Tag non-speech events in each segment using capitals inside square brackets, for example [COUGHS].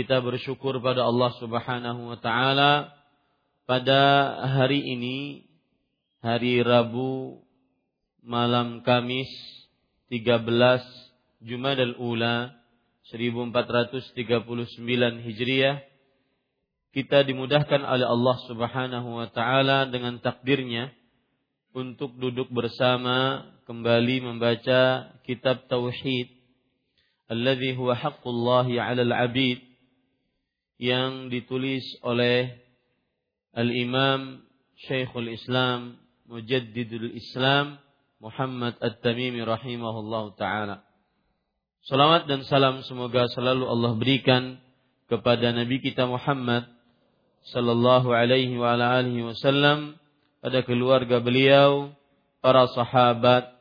kita bersyukur pada Allah Subhanahu wa taala pada hari ini hari Rabu malam Kamis 13 Jumadal Ula 1439 Hijriah. Kita dimudahkan oleh Allah Subhanahu wa taala dengan takdirnya untuk duduk bersama kembali membaca kitab tauhid alladhi huwa haqqullahi 'alal 'abid yang ditulis oleh Al-Imam Syekhul Islam Mujaddidul Islam Muhammad At-Tamimi rahimahullah taala. Salawat dan salam semoga selalu Allah berikan kepada Nabi kita Muhammad sallallahu alaihi wa ala wasallam pada keluarga beliau, para sahabat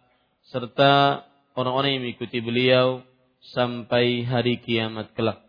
serta orang-orang yang mengikuti beliau sampai hari kiamat kelak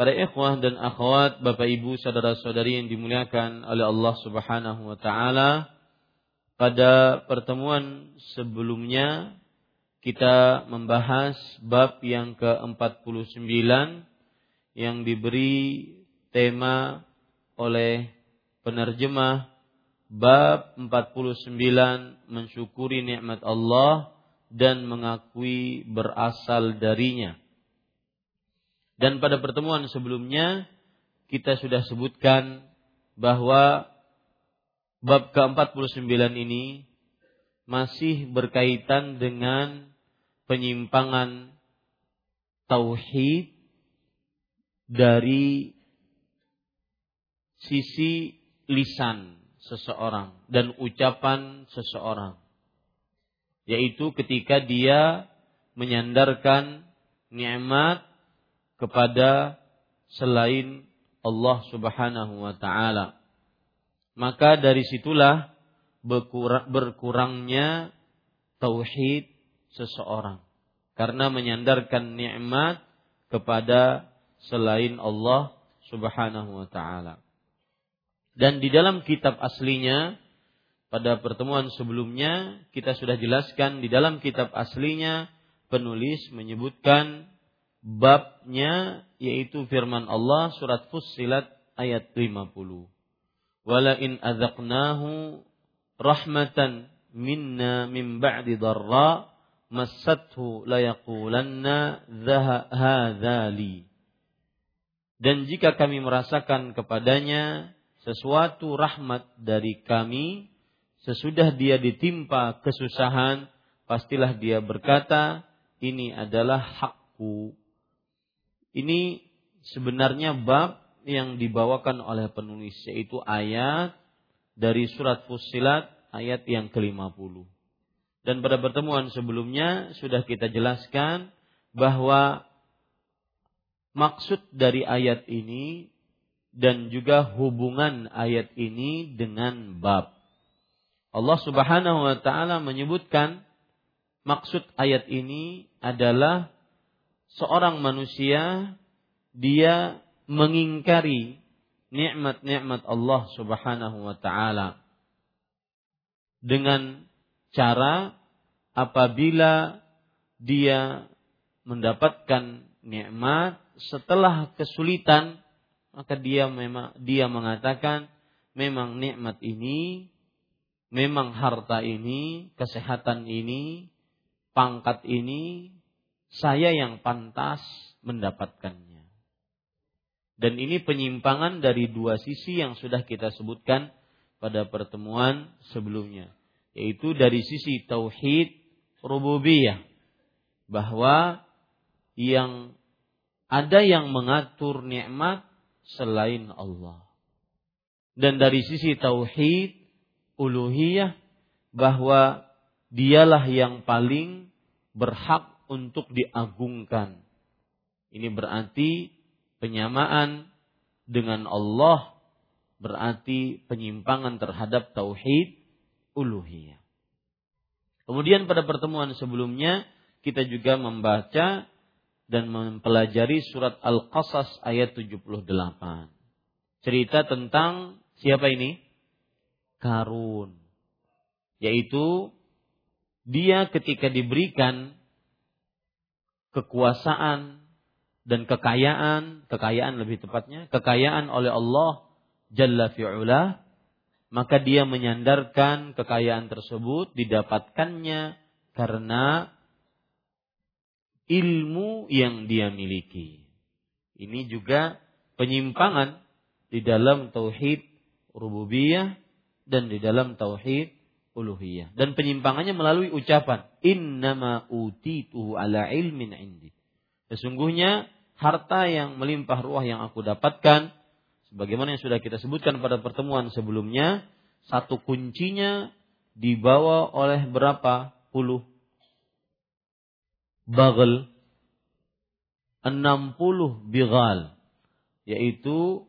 Para ikhwah dan akhwat, Bapak Ibu, saudara-saudari yang dimuliakan oleh Allah Subhanahu wa taala. Pada pertemuan sebelumnya kita membahas bab yang ke-49 yang diberi tema oleh penerjemah bab 49 mensyukuri nikmat Allah dan mengakui berasal darinya. Dan pada pertemuan sebelumnya kita sudah sebutkan bahwa bab ke-49 ini masih berkaitan dengan penyimpangan tauhid dari sisi lisan seseorang dan ucapan seseorang yaitu ketika dia menyandarkan nikmat kepada selain Allah Subhanahu wa taala. Maka dari situlah berkurangnya tauhid seseorang karena menyandarkan nikmat kepada selain Allah Subhanahu wa taala. Dan di dalam kitab aslinya pada pertemuan sebelumnya kita sudah jelaskan di dalam kitab aslinya penulis menyebutkan babnya yaitu firman Allah surat Fussilat ayat 50. Wala in adzaqnahu rahmatan minna min ba'di dharra massathu layaqulanna hadzali. Dan jika kami merasakan kepadanya sesuatu rahmat dari kami, sesudah dia ditimpa kesusahan, pastilah dia berkata, ini adalah hakku. Ini sebenarnya bab yang dibawakan oleh penulis yaitu ayat dari surat Fussilat ayat yang ke-50. Dan pada pertemuan sebelumnya sudah kita jelaskan bahwa maksud dari ayat ini dan juga hubungan ayat ini dengan bab. Allah Subhanahu wa taala menyebutkan maksud ayat ini adalah seorang manusia dia mengingkari nikmat-nikmat Allah Subhanahu wa taala dengan cara apabila dia mendapatkan nikmat setelah kesulitan maka dia memang dia mengatakan memang nikmat ini memang harta ini kesehatan ini pangkat ini saya yang pantas mendapatkannya dan ini penyimpangan dari dua sisi yang sudah kita sebutkan pada pertemuan sebelumnya. Yaitu dari sisi tauhid rububiyah. Bahwa yang ada yang mengatur nikmat selain Allah. Dan dari sisi tauhid uluhiyah bahwa dialah yang paling berhak untuk diagungkan. Ini berarti penyamaan dengan Allah berarti penyimpangan terhadap tauhid uluhiyah. Kemudian pada pertemuan sebelumnya kita juga membaca dan mempelajari surat Al-Qasas ayat 78. Cerita tentang siapa ini? Karun. Yaitu dia ketika diberikan kekuasaan dan kekayaan, kekayaan lebih tepatnya, kekayaan oleh Allah Jalla fi'ula, maka dia menyandarkan kekayaan tersebut didapatkannya karena ilmu yang dia miliki. Ini juga penyimpangan di dalam tauhid rububiyah dan di dalam tauhid uluhiyah. Dan penyimpangannya melalui ucapan innama utituhu ala ilmin indi. Sesungguhnya harta yang melimpah ruah yang aku dapatkan sebagaimana yang sudah kita sebutkan pada pertemuan sebelumnya, satu kuncinya dibawa oleh berapa puluh bagel 60 bigal yaitu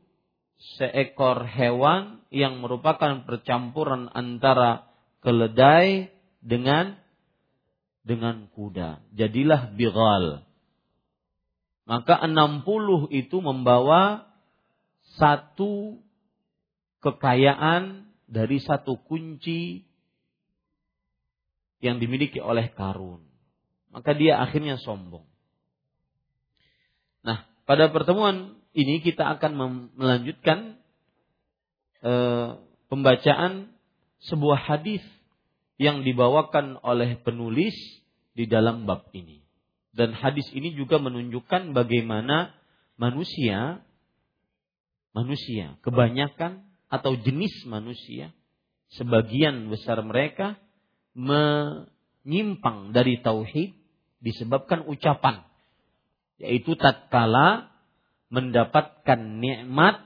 seekor hewan yang merupakan percampuran antara keledai dengan dengan kuda. Jadilah bigal. Maka 60 itu membawa satu kekayaan dari satu kunci yang dimiliki oleh Karun. Maka dia akhirnya sombong. Nah, pada pertemuan ini kita akan melanjutkan e, pembacaan sebuah hadis yang dibawakan oleh penulis di dalam bab ini. Dan hadis ini juga menunjukkan bagaimana manusia manusia, kebanyakan atau jenis manusia, sebagian besar mereka menyimpang dari tauhid disebabkan ucapan yaitu tatkala mendapatkan nikmat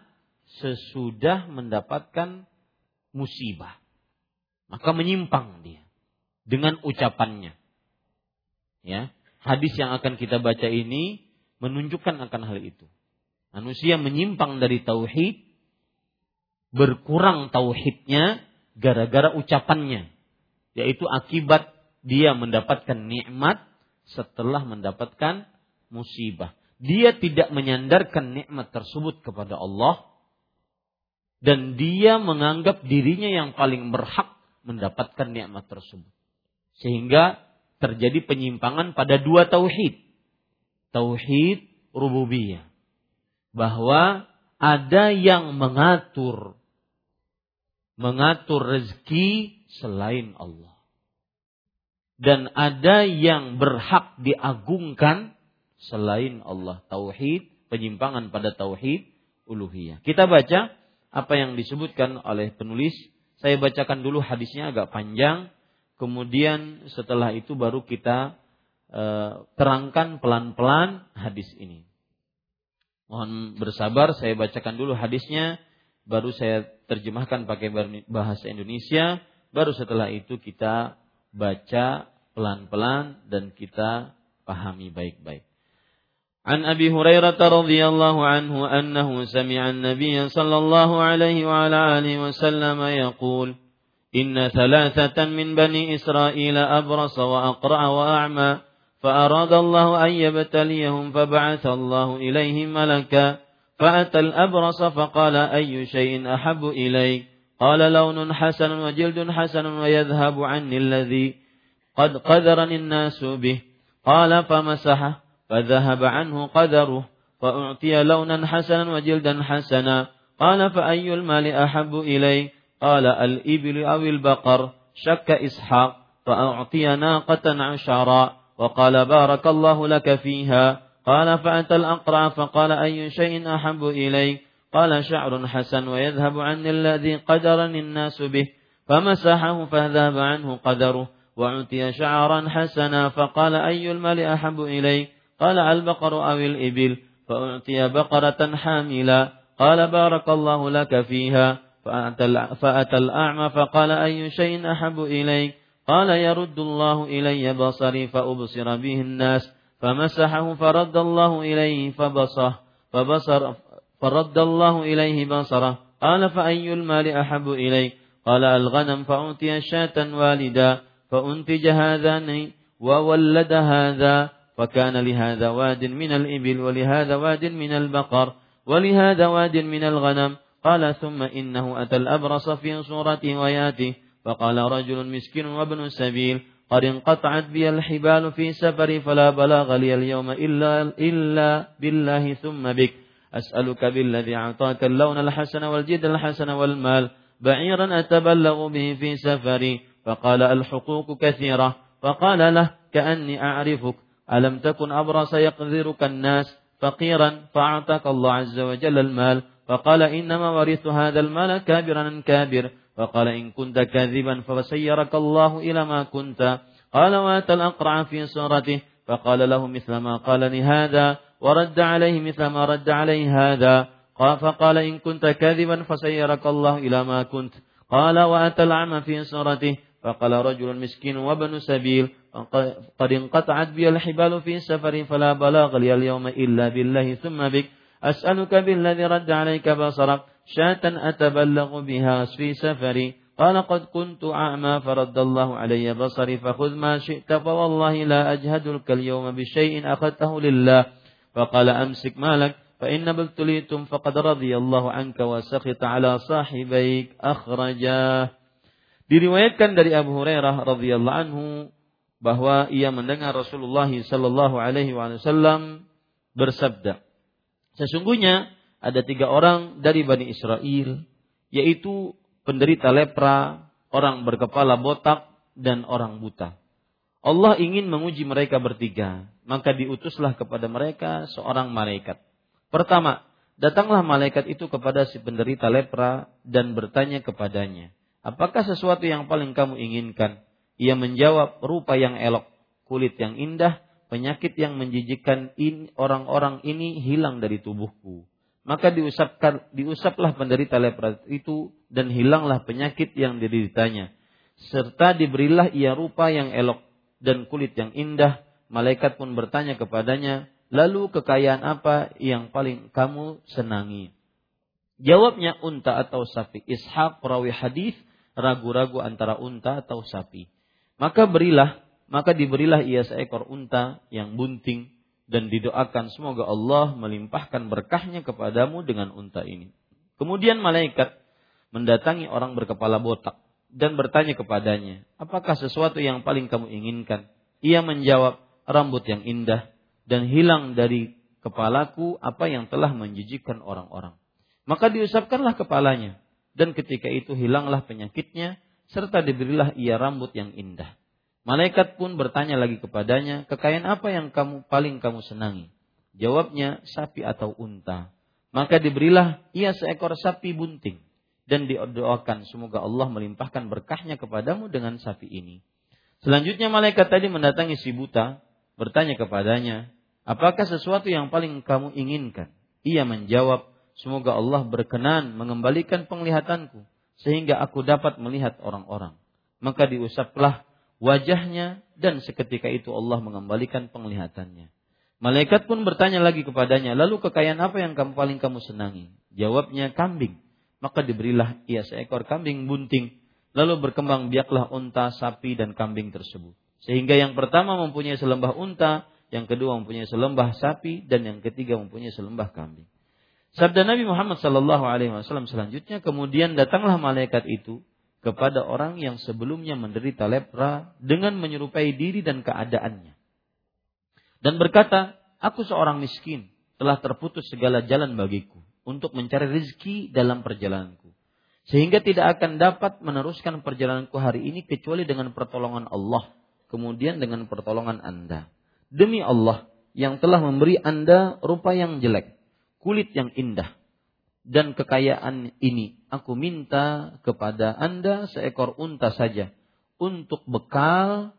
sesudah mendapatkan musibah. Maka menyimpang dia dengan ucapannya. Ya, hadis yang akan kita baca ini menunjukkan akan hal itu. Manusia menyimpang dari tauhid, berkurang tauhidnya gara-gara ucapannya, yaitu akibat dia mendapatkan nikmat setelah mendapatkan musibah. Dia tidak menyandarkan nikmat tersebut kepada Allah dan dia menganggap dirinya yang paling berhak mendapatkan nikmat tersebut. Sehingga terjadi penyimpangan pada dua tauhid. Tauhid rububiyah. Bahwa ada yang mengatur mengatur rezeki selain Allah. dan ada yang berhak diagungkan selain Allah. Tauhid, penyimpangan pada tauhid uluhiyah. Kita baca apa yang disebutkan oleh penulis. Saya bacakan dulu hadisnya agak panjang. Kemudian setelah itu baru kita e, terangkan pelan-pelan hadis ini. Mohon bersabar, saya bacakan dulu hadisnya, baru saya terjemahkan pakai bahasa Indonesia, baru setelah itu kita baca pelan-pelan dan kita pahami baik-baik. عن أبي هريرة رضي الله عنه أنه سمع النبي صلى الله عليه وعلى آله وسلم يقول إن ثلاثة من بني إسرائيل أبرص واقرع وأعمى فأراد الله أن يبتليهم فبعث الله اليهم ملكا فأتى الأبرص فقال أي شيء أحب إليك؟ قال لون حسن وجلد حسن ويذهب عني الذي قد قذرني الناس به. قال فمسحه. فذهب عنه قدره فأعطي لونا حسنا وجلدا حسنا. قال فأي المال أحب إلي؟ قال الإبل أو البقر. شك إسحاق فأعطي ناقة عشرا. وقال بارك الله لك فيها. قال فأتى الأقرع فقال أي شيء أحب إلي؟ قال شعر حسن ويذهب عني الذي قدرني الناس به. فمسحه فذهب عنه قدره وعطي شعرا حسنا. فقال أي المال أحب إلي؟ قال البقر أو الإبل فأعطي بقرة حاملا قال بارك الله لك فيها. فأتى الأعمى فقال أي شيء أحب إليك؟ قال يرد الله إلي بصري فأبصر به الناس. فمسحه فرد الله إليه فبصه. فبصر فرد الله إليه بصره. قال فأي المال أحب إليك؟ قال الغنم فأعطي شاة والدا. فأنتج هذان وولد هذا. فكان لهذا واد من الإبل ولهذا واد من البقر ولهذا واد من الغنم. قال ثم إنه أتى الأبرص في صورته وياته. فقال رجل مسكين وابن سبيل قد انقطعت بي الحبال في سفري فلا بلاغ لي اليوم إلا, إلا بالله ثم بك. أسألك بالذي أعطاك اللون الحسن والجد الحسن والمال. بعيرا أتبلغ به في سفري. فقال الحقوق كثيرة. فقال له كأني أعرفك. ألم تكن أبرص يقذرك الناس فقيرا فأعطاك الله عز وجل المال فقال إنما ورثت هذا المال كابرا كابر فقال إن كنت كاذبا فسيرك الله إلى ما كنت قال وأتى الأقرع في صورته فقال له مثل ما قال لهذا ورد عليه مثل ما رد عليه هذا فقال إن كنت كاذبا فسيرك الله إلى ما كنت قال وأتى الأعمى في صورته فقال رجل مسكين وابن سبيل قد انقطعت بي الحبال في سفر فلا بلاغ لي اليوم إلا بالله ثم بك. أسألك بالذي رد عليك بصرك شاة أتبلغ بها في سفري. قال قد كنت أعمى فرد الله علي بصري فخذ ما شئت فوالله لا أجهدك اليوم بشيء أخذته لله. فقال أمسك مالك فإن ابتليتم فقد رضي الله عنك وسخط على صاحبيك. أخرجاه. Diriwayatkan dari Abu Hurairah radhiyallahu anhu bahwa ia mendengar Rasulullah sallallahu alaihi wasallam bersabda, Sesungguhnya ada tiga orang dari Bani Israel, yaitu penderita lepra, orang berkepala botak, dan orang buta. Allah ingin menguji mereka bertiga, maka diutuslah kepada mereka seorang malaikat. Pertama, datanglah malaikat itu kepada si penderita lepra dan bertanya kepadanya, Apakah sesuatu yang paling kamu inginkan? Ia menjawab, rupa yang elok, kulit yang indah, penyakit yang menjijikkan orang-orang ini hilang dari tubuhku. Maka diusapkan, diusaplah penderita lepra itu dan hilanglah penyakit yang dideritanya. Serta diberilah ia rupa yang elok dan kulit yang indah. Malaikat pun bertanya kepadanya, lalu kekayaan apa yang paling kamu senangi? Jawabnya unta atau sapi. Ishaq perawi hadis ragu-ragu antara unta atau sapi. Maka berilah, maka diberilah ia seekor unta yang bunting dan didoakan semoga Allah melimpahkan berkahnya kepadamu dengan unta ini. Kemudian malaikat mendatangi orang berkepala botak dan bertanya kepadanya, apakah sesuatu yang paling kamu inginkan? Ia menjawab, rambut yang indah dan hilang dari kepalaku apa yang telah menjijikkan orang-orang. Maka diusapkanlah kepalanya dan ketika itu hilanglah penyakitnya serta diberilah ia rambut yang indah. Malaikat pun bertanya lagi kepadanya, kekayaan apa yang kamu paling kamu senangi? Jawabnya, sapi atau unta. Maka diberilah ia seekor sapi bunting dan didoakan semoga Allah melimpahkan berkahnya kepadamu dengan sapi ini. Selanjutnya malaikat tadi mendatangi si buta, bertanya kepadanya, apakah sesuatu yang paling kamu inginkan? Ia menjawab, semoga Allah berkenan mengembalikan penglihatanku sehingga aku dapat melihat orang-orang. Maka diusaplah wajahnya dan seketika itu Allah mengembalikan penglihatannya. Malaikat pun bertanya lagi kepadanya, lalu kekayaan apa yang kamu paling kamu senangi? Jawabnya kambing. Maka diberilah ia seekor kambing bunting. Lalu berkembang biaklah unta, sapi, dan kambing tersebut. Sehingga yang pertama mempunyai selembah unta, yang kedua mempunyai selembah sapi, dan yang ketiga mempunyai selembah kambing. Sabda Nabi Muhammad Sallallahu Alaihi Wasallam selanjutnya, kemudian datanglah malaikat itu kepada orang yang sebelumnya menderita lepra dengan menyerupai diri dan keadaannya. Dan berkata, aku seorang miskin, telah terputus segala jalan bagiku untuk mencari rezeki dalam perjalananku. Sehingga tidak akan dapat meneruskan perjalananku hari ini kecuali dengan pertolongan Allah, kemudian dengan pertolongan Anda. Demi Allah yang telah memberi Anda rupa yang jelek, kulit yang indah, dan kekayaan ini aku minta kepada Anda seekor unta saja untuk bekal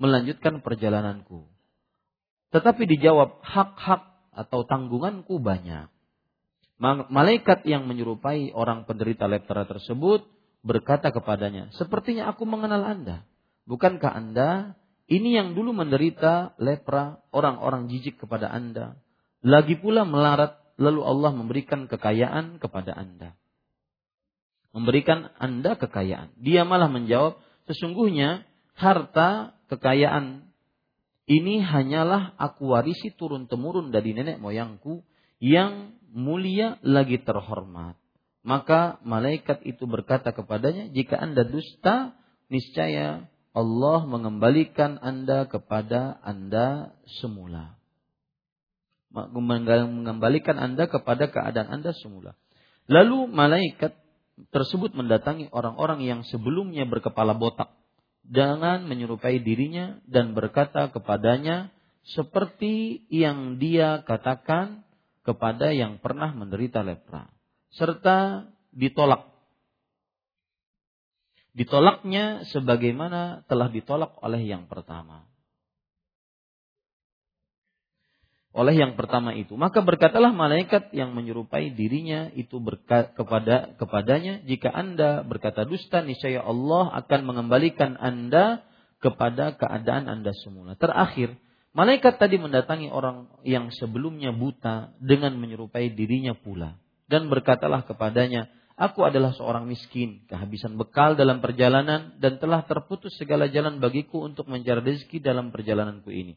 melanjutkan perjalananku. Tetapi dijawab hak-hak atau tanggunganku banyak. Malaikat yang menyerupai orang penderita lepra tersebut berkata kepadanya, "Sepertinya aku mengenal Anda. Bukankah Anda ini yang dulu menderita lepra, orang-orang jijik kepada Anda, lagi pula melarat lalu Allah memberikan kekayaan kepada Anda. Memberikan Anda kekayaan. Dia malah menjawab, sesungguhnya harta kekayaan ini hanyalah aku warisi turun-temurun dari nenek moyangku yang mulia lagi terhormat. Maka malaikat itu berkata kepadanya, jika Anda dusta, niscaya Allah mengembalikan Anda kepada Anda semula mengembalikan Anda kepada keadaan Anda semula. Lalu malaikat tersebut mendatangi orang-orang yang sebelumnya berkepala botak dengan menyerupai dirinya dan berkata kepadanya seperti yang dia katakan kepada yang pernah menderita lepra serta ditolak ditolaknya sebagaimana telah ditolak oleh yang pertama oleh yang pertama itu. Maka berkatalah malaikat yang menyerupai dirinya itu kepada kepadanya, jika Anda berkata dusta, niscaya Allah akan mengembalikan Anda kepada keadaan Anda semula. Terakhir, malaikat tadi mendatangi orang yang sebelumnya buta dengan menyerupai dirinya pula dan berkatalah kepadanya, Aku adalah seorang miskin, kehabisan bekal dalam perjalanan dan telah terputus segala jalan bagiku untuk mencari rezeki dalam perjalananku ini.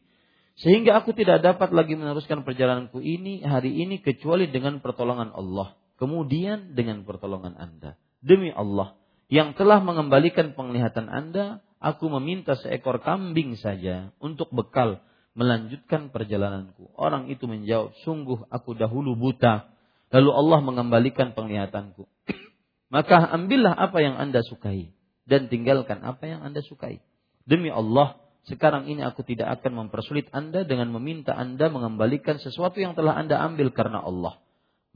Sehingga aku tidak dapat lagi meneruskan perjalananku ini hari ini kecuali dengan pertolongan Allah. Kemudian dengan pertolongan Anda. Demi Allah yang telah mengembalikan penglihatan Anda, aku meminta seekor kambing saja untuk bekal melanjutkan perjalananku. Orang itu menjawab, sungguh aku dahulu buta, lalu Allah mengembalikan penglihatanku. [COUGHS] Maka ambillah apa yang Anda sukai dan tinggalkan apa yang Anda sukai. Demi Allah, sekarang ini aku tidak akan mempersulit Anda dengan meminta Anda mengembalikan sesuatu yang telah Anda ambil karena Allah.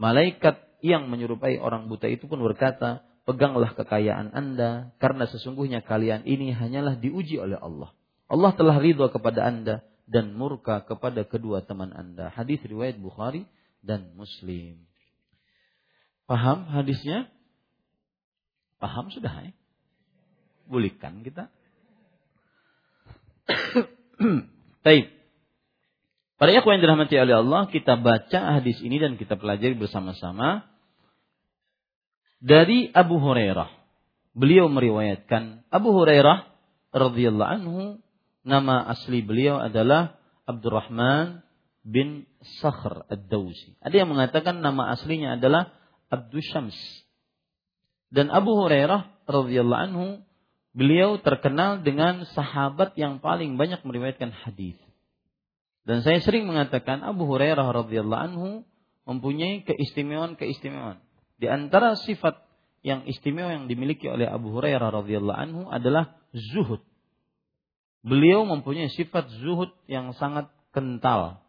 Malaikat yang menyerupai orang buta itu pun berkata, peganglah kekayaan Anda karena sesungguhnya kalian ini hanyalah diuji oleh Allah. Allah telah ridho kepada Anda dan murka kepada kedua teman Anda. Hadis riwayat Bukhari dan Muslim. Paham hadisnya? Paham sudah ya? Bolehkan kita? [COUGHS] Baik. Para ikhwan yang dirahmati oleh Allah, kita baca hadis ini dan kita pelajari bersama-sama dari Abu Hurairah. Beliau meriwayatkan Abu Hurairah radhiyallahu anhu nama asli beliau adalah Abdurrahman bin Sakhr Ad-Dausi. Ada yang mengatakan nama aslinya adalah Abdul Syams. Dan Abu Hurairah radhiyallahu anhu beliau terkenal dengan sahabat yang paling banyak meriwayatkan hadis. Dan saya sering mengatakan Abu Hurairah radhiyallahu anhu mempunyai keistimewaan-keistimewaan. Di antara sifat yang istimewa yang dimiliki oleh Abu Hurairah radhiyallahu anhu adalah zuhud. beliau mempunyai sifat zuhud yang sangat kental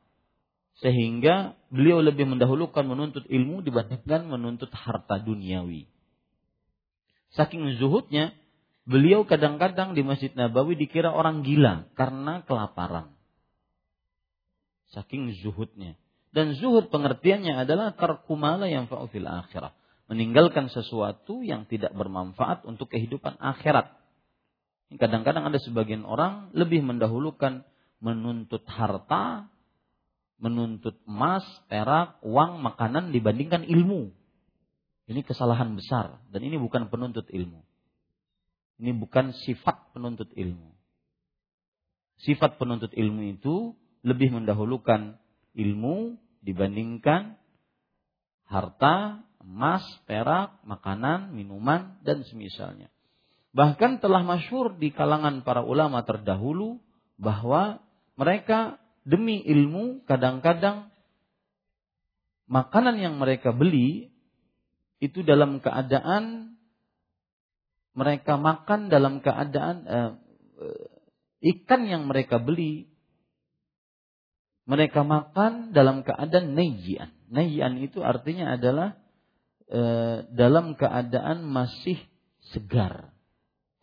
sehingga beliau lebih mendahulukan menuntut ilmu dibandingkan menuntut harta duniawi. Saking zuhudnya, beliau kadang-kadang di Masjid Nabawi dikira orang gila karena kelaparan. Saking zuhudnya. Dan zuhud pengertiannya adalah terkumala yang fa'ufil akhirah. Meninggalkan sesuatu yang tidak bermanfaat untuk kehidupan akhirat. Kadang-kadang ada sebagian orang lebih mendahulukan menuntut harta menuntut emas, perak, uang, makanan dibandingkan ilmu. Ini kesalahan besar dan ini bukan penuntut ilmu. Ini bukan sifat penuntut ilmu. Sifat penuntut ilmu itu lebih mendahulukan ilmu dibandingkan harta, emas, perak, makanan, minuman dan semisalnya. Bahkan telah masyhur di kalangan para ulama terdahulu bahwa mereka demi ilmu kadang-kadang makanan yang mereka beli itu dalam keadaan mereka makan dalam keadaan uh, ikan yang mereka beli mereka makan dalam keadaan najian. Najian itu artinya adalah uh, dalam keadaan masih segar,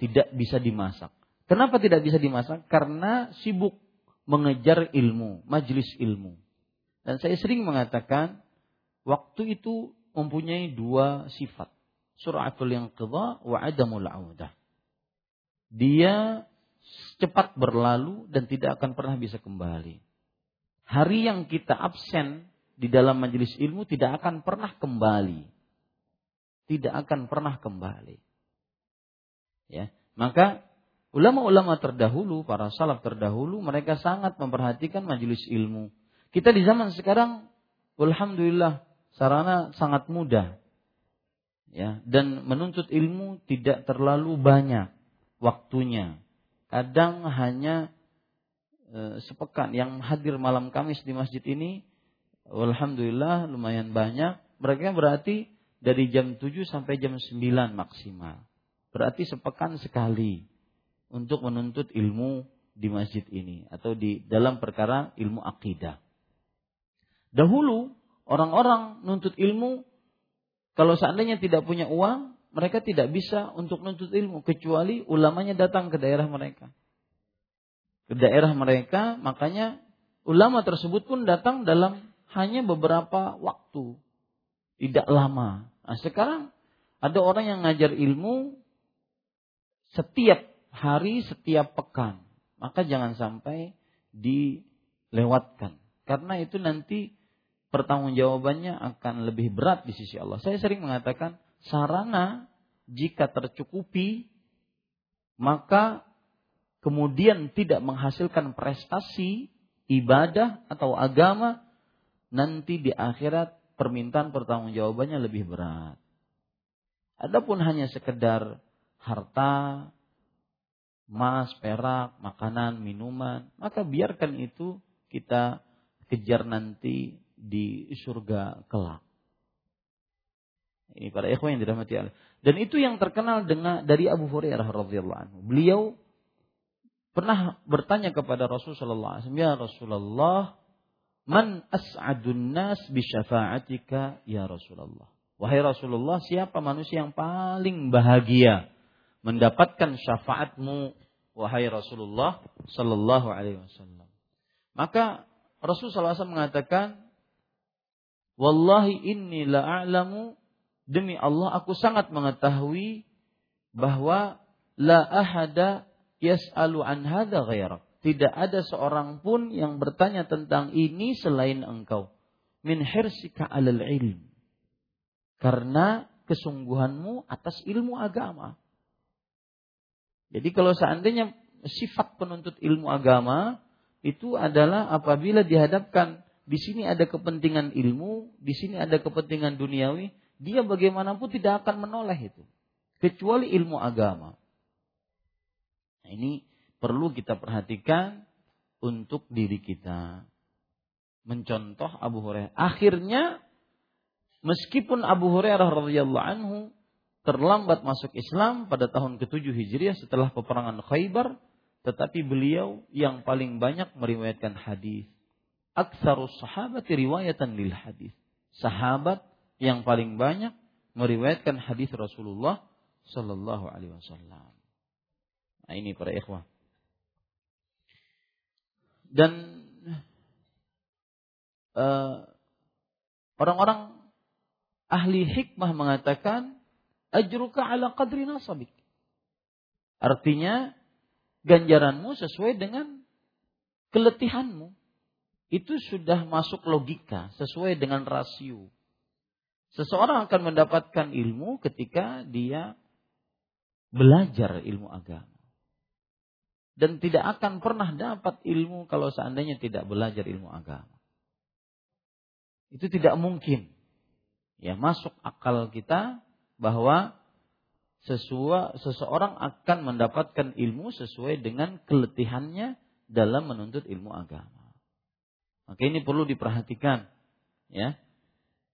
tidak bisa dimasak. Kenapa tidak bisa dimasak? Karena sibuk mengejar ilmu, majlis ilmu. Dan saya sering mengatakan waktu itu mempunyai dua sifat. Suratul yang kedua wa adamul audah. Dia cepat berlalu dan tidak akan pernah bisa kembali. Hari yang kita absen di dalam majelis ilmu tidak akan pernah kembali. Tidak akan pernah kembali. Ya, maka Ulama-ulama terdahulu, para salaf terdahulu, mereka sangat memperhatikan majelis ilmu. Kita di zaman sekarang, alhamdulillah, sarana sangat mudah. Ya, dan menuntut ilmu tidak terlalu banyak waktunya. Kadang hanya e, sepekan yang hadir malam Kamis di masjid ini, alhamdulillah lumayan banyak. Mereka berarti dari jam 7 sampai jam 9 maksimal. Berarti sepekan sekali untuk menuntut ilmu di masjid ini atau di dalam perkara ilmu akidah. Dahulu orang-orang nuntut ilmu kalau seandainya tidak punya uang, mereka tidak bisa untuk nuntut ilmu kecuali ulamanya datang ke daerah mereka. Ke daerah mereka, makanya ulama tersebut pun datang dalam hanya beberapa waktu. Tidak lama. Nah, sekarang ada orang yang ngajar ilmu setiap hari setiap pekan. Maka jangan sampai dilewatkan. Karena itu nanti pertanggungjawabannya akan lebih berat di sisi Allah. Saya sering mengatakan sarana jika tercukupi maka kemudian tidak menghasilkan prestasi ibadah atau agama nanti di akhirat permintaan pertanggungjawabannya lebih berat. Adapun hanya sekedar harta, emas, perak, makanan, minuman, maka biarkan itu kita kejar nanti di surga kelak. Ini para ikhwan yang dirahmati Allah. Dan itu yang terkenal dengan dari Abu Hurairah radhiyallahu anhu. Beliau pernah bertanya kepada Rasulullah SAW, "Ya Rasulullah, man as'adun nas bi syafa'atika ya Rasulullah?" Wahai Rasulullah, siapa manusia yang paling bahagia mendapatkan syafaatmu wahai Rasulullah sallallahu alaihi wasallam. Maka Rasulullah SAW mengatakan, Wallahi inni la'alamu demi Allah aku sangat mengetahui bahwa la ahada yas'alu an hadha ghairak. Tidak ada seorang pun yang bertanya tentang ini selain engkau. Min hirsika alal ilm. Karena kesungguhanmu atas ilmu agama. Jadi kalau seandainya sifat penuntut ilmu agama itu adalah apabila dihadapkan di sini ada kepentingan ilmu, di sini ada kepentingan duniawi, dia bagaimanapun tidak akan menoleh itu kecuali ilmu agama. Nah, ini perlu kita perhatikan untuk diri kita. Mencontoh Abu Hurairah. Akhirnya meskipun Abu Hurairah radhiyallahu anhu terlambat masuk Islam pada tahun ke-7 Hijriah setelah peperangan Khaybar, tetapi beliau yang paling banyak meriwayatkan hadis. Aksarus sahabat riwayatan lil hadis. Sahabat yang paling banyak meriwayatkan hadis Rasulullah Sallallahu Alaihi Wasallam. Nah ini para ikhwah. Dan uh, orang-orang ahli hikmah mengatakan ajruka ala qadri nasabik. Artinya ganjaranmu sesuai dengan keletihanmu. Itu sudah masuk logika, sesuai dengan rasio. Seseorang akan mendapatkan ilmu ketika dia belajar ilmu agama. Dan tidak akan pernah dapat ilmu kalau seandainya tidak belajar ilmu agama. Itu tidak mungkin. Ya, masuk akal kita bahwa sesua, seseorang akan mendapatkan ilmu sesuai dengan keletihannya dalam menuntut ilmu agama. Maka ini perlu diperhatikan, ya.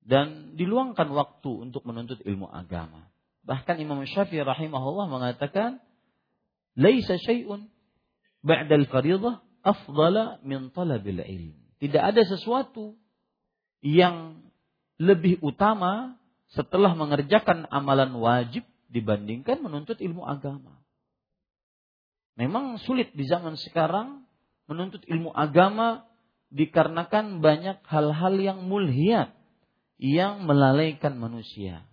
Dan diluangkan waktu untuk menuntut ilmu agama. Bahkan Imam Syafi'i rahimahullah mengatakan, "Laisa syai'un ba'dal fariḍah afdala min talabil ilm." Tidak ada sesuatu yang lebih utama setelah mengerjakan amalan wajib dibandingkan menuntut ilmu agama. Memang sulit di zaman sekarang menuntut ilmu agama dikarenakan banyak hal-hal yang mulhiat yang melalaikan manusia.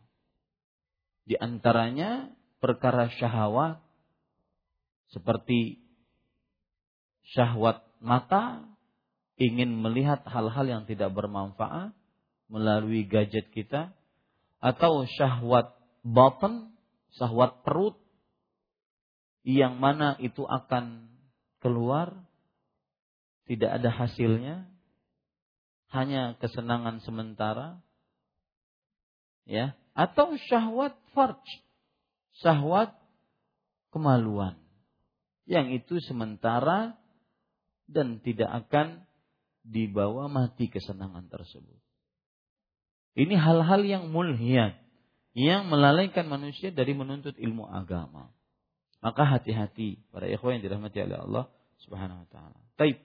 Di antaranya perkara syahwat seperti syahwat mata ingin melihat hal-hal yang tidak bermanfaat melalui gadget kita atau syahwat bottom syahwat perut yang mana itu akan keluar tidak ada hasilnya. Hanya kesenangan sementara. Ya. Atau syahwat farj. Syahwat kemaluan. Yang itu sementara dan tidak akan dibawa mati kesenangan tersebut. Ini hal-hal yang mulhiat yang melalaikan manusia dari menuntut ilmu agama. Maka hati-hati para ikhwan yang dirahmati oleh Allah Subhanahu wa taala. Baik.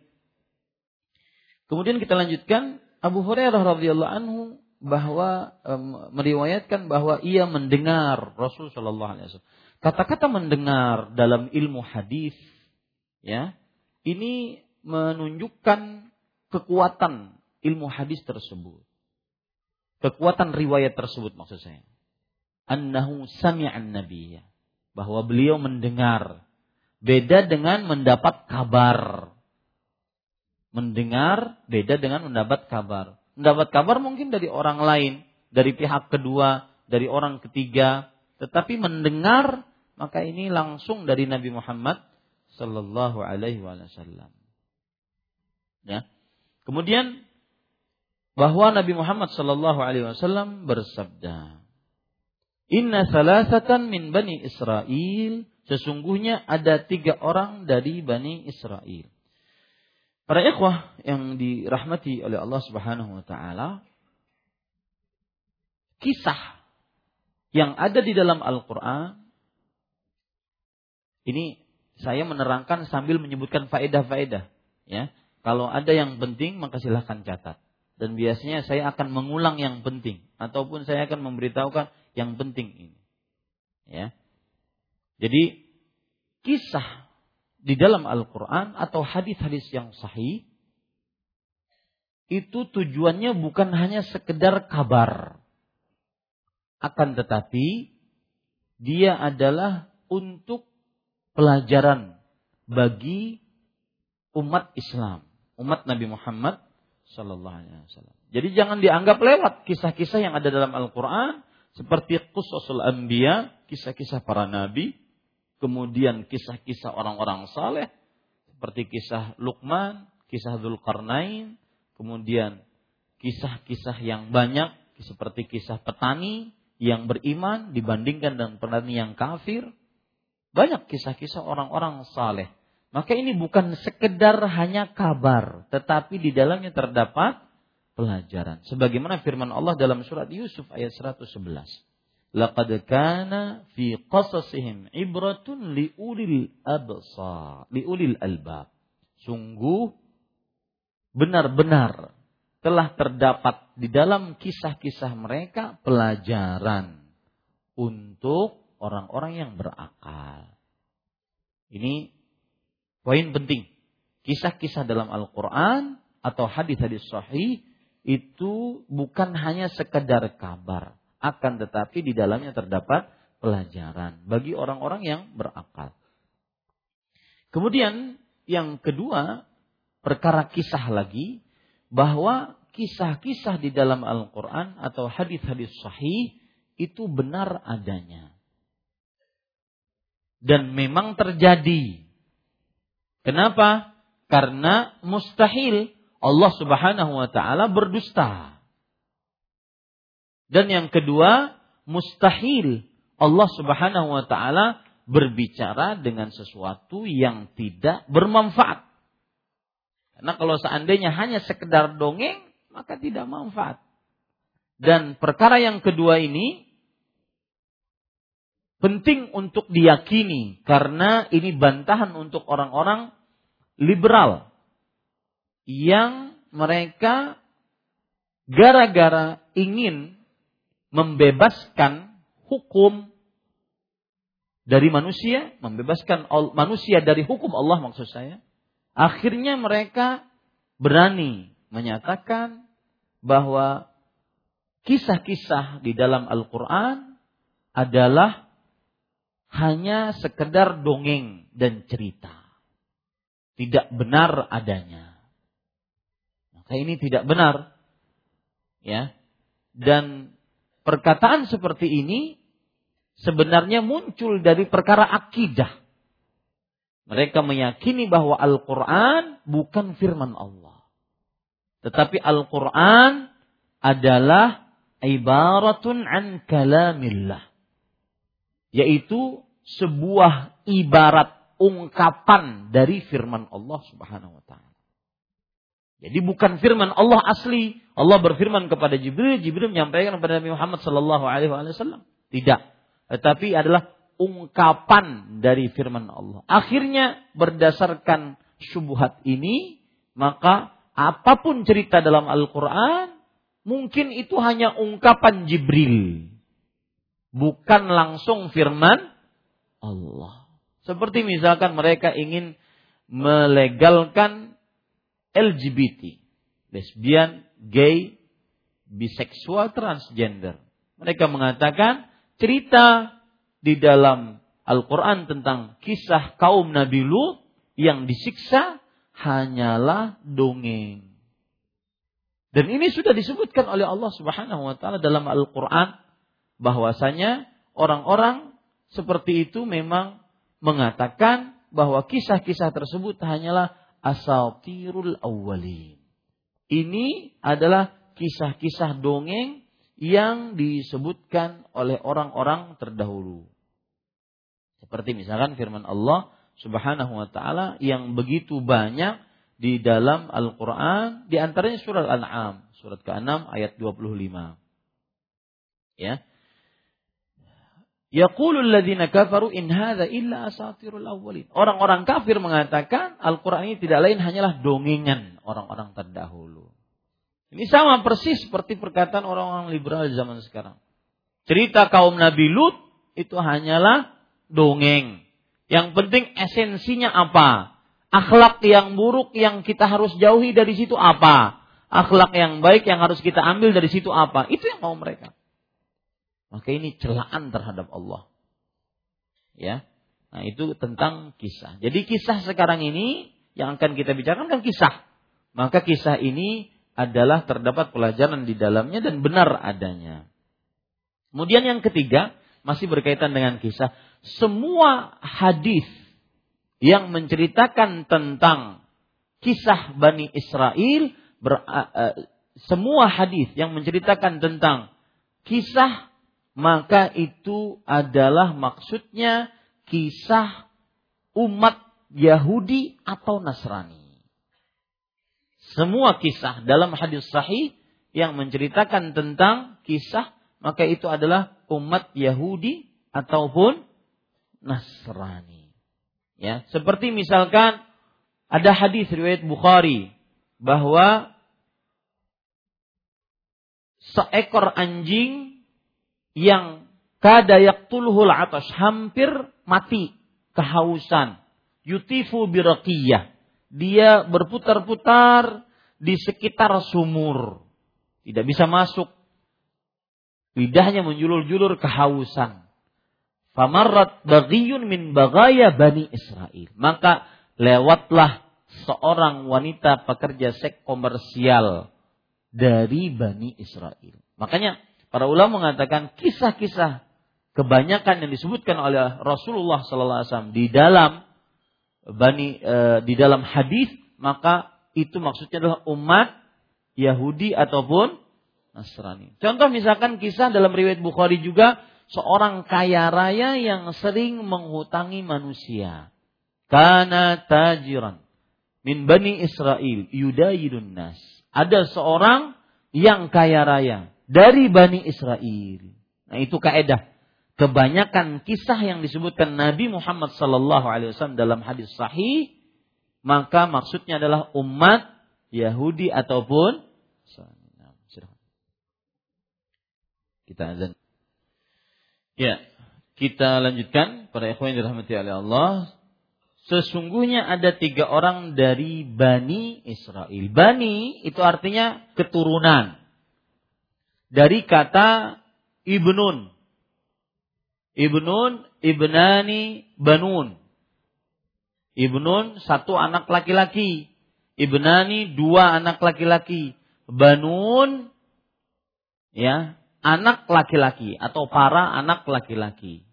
Kemudian kita lanjutkan Abu Hurairah radhiyallahu anhu bahwa um, meriwayatkan bahwa ia mendengar Rasul Shallallahu alaihi wasallam. Kata-kata mendengar dalam ilmu hadis ya, ini menunjukkan kekuatan ilmu hadis tersebut. Kekuatan riwayat tersebut maksud saya annahu sami'an nabiyya bahwa beliau mendengar beda dengan mendapat kabar mendengar beda dengan mendapat kabar mendapat kabar mungkin dari orang lain dari pihak kedua dari orang ketiga tetapi mendengar maka ini langsung dari Nabi Muhammad sallallahu alaihi wasallam ya kemudian bahwa Nabi Muhammad sallallahu alaihi wasallam bersabda Inna salasatan min Bani Israel. Sesungguhnya ada tiga orang dari Bani Israel. Para ikhwah yang dirahmati oleh Allah Subhanahu wa taala, kisah yang ada di dalam Al-Qur'an ini saya menerangkan sambil menyebutkan faedah-faedah ya. Kalau ada yang penting maka silahkan catat. Dan biasanya saya akan mengulang yang penting ataupun saya akan memberitahukan yang penting ini. Ya. Jadi kisah di dalam Al-Qur'an atau hadis-hadis yang sahih itu tujuannya bukan hanya sekedar kabar. Akan tetapi dia adalah untuk pelajaran bagi umat Islam, umat Nabi Muhammad sallallahu alaihi wasallam. Jadi jangan dianggap lewat kisah-kisah yang ada dalam Al-Qur'an seperti Qusasul Anbiya, kisah-kisah para nabi, kemudian kisah-kisah orang-orang saleh, seperti kisah Luqman, kisah Dzulqarnain, kemudian kisah-kisah yang banyak seperti kisah petani yang beriman dibandingkan dengan petani yang kafir. Banyak kisah-kisah orang-orang saleh. Maka ini bukan sekedar hanya kabar, tetapi di dalamnya terdapat pelajaran. Sebagaimana firman Allah dalam surat Yusuf ayat 111. Laqad kana fi qasasihim ibratun liulil absar, liulil albab. Sungguh benar-benar telah terdapat di dalam kisah-kisah mereka pelajaran untuk orang-orang yang berakal. Ini poin penting. Kisah-kisah dalam Al-Quran atau hadis-hadis sahih itu bukan hanya sekedar kabar, akan tetapi di dalamnya terdapat pelajaran bagi orang-orang yang berakal. Kemudian yang kedua, perkara kisah lagi bahwa kisah-kisah di dalam Al-Quran atau hadis-hadis sahih itu benar adanya. Dan memang terjadi. Kenapa? Karena mustahil Allah Subhanahu wa taala berdusta. Dan yang kedua, mustahil Allah Subhanahu wa taala berbicara dengan sesuatu yang tidak bermanfaat. Karena kalau seandainya hanya sekedar dongeng, maka tidak manfaat. Dan perkara yang kedua ini penting untuk diyakini karena ini bantahan untuk orang-orang liberal yang mereka gara-gara ingin membebaskan hukum dari manusia, membebaskan manusia dari hukum Allah maksud saya. Akhirnya mereka berani menyatakan bahwa kisah-kisah di dalam Al-Quran adalah hanya sekedar dongeng dan cerita. Tidak benar adanya. Maka ini tidak benar. Ya. Dan perkataan seperti ini sebenarnya muncul dari perkara akidah. Mereka meyakini bahwa Al-Quran bukan firman Allah. Tetapi Al-Quran adalah ibaratun an kalamillah. Yaitu sebuah ibarat ungkapan dari firman Allah subhanahu wa ta'ala. Jadi bukan firman Allah asli. Allah berfirman kepada Jibril, Jibril menyampaikan kepada Nabi Muhammad sallallahu alaihi wasallam. Tidak. Tetapi adalah ungkapan dari firman Allah. Akhirnya berdasarkan syubhat ini, maka apa pun cerita dalam Al-Quran, mungkin itu hanya ungkapan Jibril. Bukan langsung firman Allah. Seperti misalkan mereka ingin melegalkan LGBT. Lesbian, gay, biseksual, transgender. Mereka mengatakan cerita di dalam Al-Quran tentang kisah kaum Nabi Lut yang disiksa hanyalah dongeng. Dan ini sudah disebutkan oleh Allah Subhanahu wa taala dalam Al-Qur'an bahwasanya orang-orang seperti itu memang mengatakan bahwa kisah-kisah tersebut hanyalah asatirul awwalin. Ini adalah kisah-kisah dongeng yang disebutkan oleh orang-orang terdahulu. Seperti misalkan firman Allah Subhanahu wa taala yang begitu banyak di dalam Al-Qur'an, di antaranya surat Al-An'am, surat ke-6 ayat 25. Ya. Yaqulul ladzina kafaru in hadza illa asatirul awwalin. Orang-orang kafir mengatakan Al-Qur'an ini tidak lain hanyalah dongengan orang-orang terdahulu. Ini sama persis seperti perkataan orang-orang liberal zaman sekarang. Cerita kaum Nabi Lut itu hanyalah dongeng. Yang penting esensinya apa? Akhlak yang buruk yang kita harus jauhi dari situ apa? Akhlak yang baik yang harus kita ambil dari situ apa? Itu yang mau mereka. Maka ini celaan terhadap Allah. Ya. Nah, itu tentang kisah. Jadi kisah sekarang ini yang akan kita bicarakan kan kisah. Maka kisah ini adalah terdapat pelajaran di dalamnya dan benar adanya. Kemudian yang ketiga, masih berkaitan dengan kisah semua hadis yang menceritakan tentang kisah Bani Israel ber, uh, semua hadis yang menceritakan tentang kisah maka itu adalah maksudnya kisah umat Yahudi atau Nasrani. Semua kisah dalam hadis sahih yang menceritakan tentang kisah maka itu adalah umat Yahudi ataupun Nasrani. Ya, seperti misalkan ada hadis riwayat Bukhari bahwa seekor anjing yang kada yaqtuluhul atas hampir mati kehausan. Yutifu biraqiyah. Dia berputar-putar di sekitar sumur. Tidak bisa masuk. Lidahnya menjulur-julur kehausan. Famarrat baghiyun min bagaya bani Israel. Maka lewatlah seorang wanita pekerja seks komersial dari Bani Israel. Makanya para ulama mengatakan kisah-kisah kebanyakan yang disebutkan oleh Rasulullah SAW di dalam bani e, di dalam hadis maka itu maksudnya adalah umat Yahudi ataupun Nasrani. Contoh misalkan kisah dalam riwayat Bukhari juga seorang kaya raya yang sering menghutangi manusia. Karena tajiran min bani Israel yudayidun nas. Ada seorang yang kaya raya dari bani Israel. Nah itu kaedah kebanyakan kisah yang disebutkan Nabi Muhammad sallallahu alaihi wasallam dalam hadis sahih maka maksudnya adalah umat Yahudi ataupun kita azan. Ya, kita lanjutkan para ikhwan yang dirahmati oleh Allah. Sesungguhnya ada tiga orang dari Bani Israel. Bani itu artinya keturunan. Dari kata Ibnun Ibnun, ibnani, banun. Ibnun satu anak laki-laki. Ibnani dua anak laki-laki. Banun ya, anak laki-laki atau para anak laki-laki.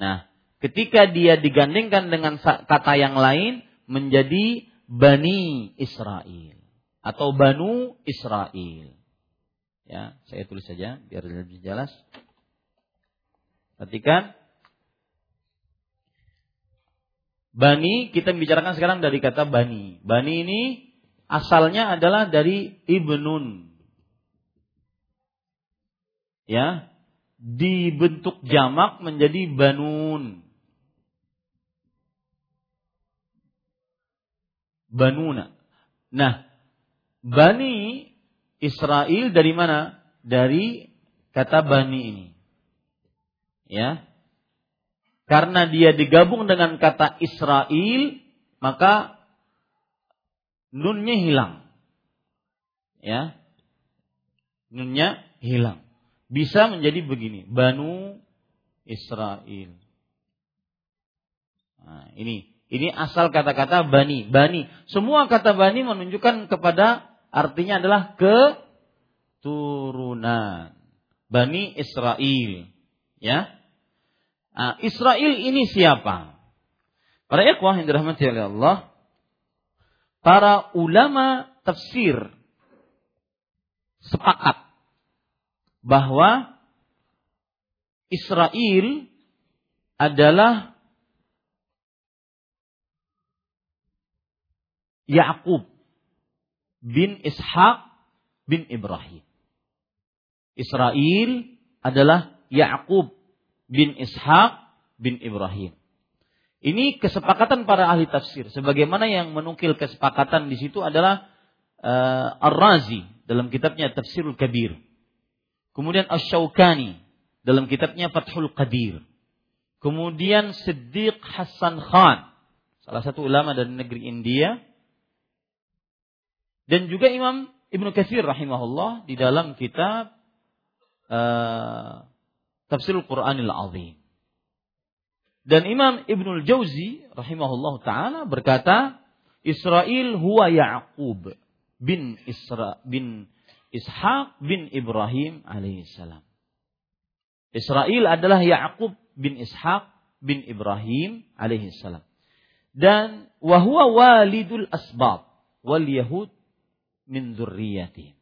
Nah, ketika dia digandingkan dengan kata yang lain menjadi Bani Israel atau Banu Israel. Ya, saya tulis saja biar lebih jelas. Perhatikan. Bani, kita bicarakan sekarang dari kata bani. Bani ini asalnya adalah dari ibnun. Ya, dibentuk jamak menjadi banun. Banuna. Nah, Bani Israel dari mana? Dari kata Bani ini. Ya. Karena dia digabung dengan kata Israel maka nunnya hilang. Ya. Nunnya hilang. Bisa menjadi begini. Banu Israel. Nah, ini. Ini asal kata-kata bani. Bani. Semua kata bani menunjukkan kepada artinya adalah keturunan. Bani Israel. Ya. Nah, Israel ini siapa? Para ikhwah yang dirahmati oleh Allah, para ulama tafsir sepakat bahwa Israel adalah Yakub bin Ishak bin Ibrahim. Israel adalah Yakub bin Ishaq bin Ibrahim. Ini kesepakatan para ahli tafsir. Sebagaimana yang menukil kesepakatan di situ adalah uh, Ar-Razi dalam kitabnya Tafsirul Kabir. Kemudian Asy-Syaukani dalam kitabnya Fathul Qadir. Kemudian Siddiq Hasan Khan, salah satu ulama dari negeri India. Dan juga Imam Ibnu Katsir rahimahullah di dalam kitab uh, Tafsirul Quranil Azim. Dan Imam Ibnul Jauzi rahimahullah taala berkata, Israel huwa Ya'qub bin Isra bin Ishaq bin Ibrahim alaihissalam. Israel adalah Ya'qub bin Ishaq bin Ibrahim alaihissalam. Dan wahwa walidul asbab wal yahud min dzurriyyatihim.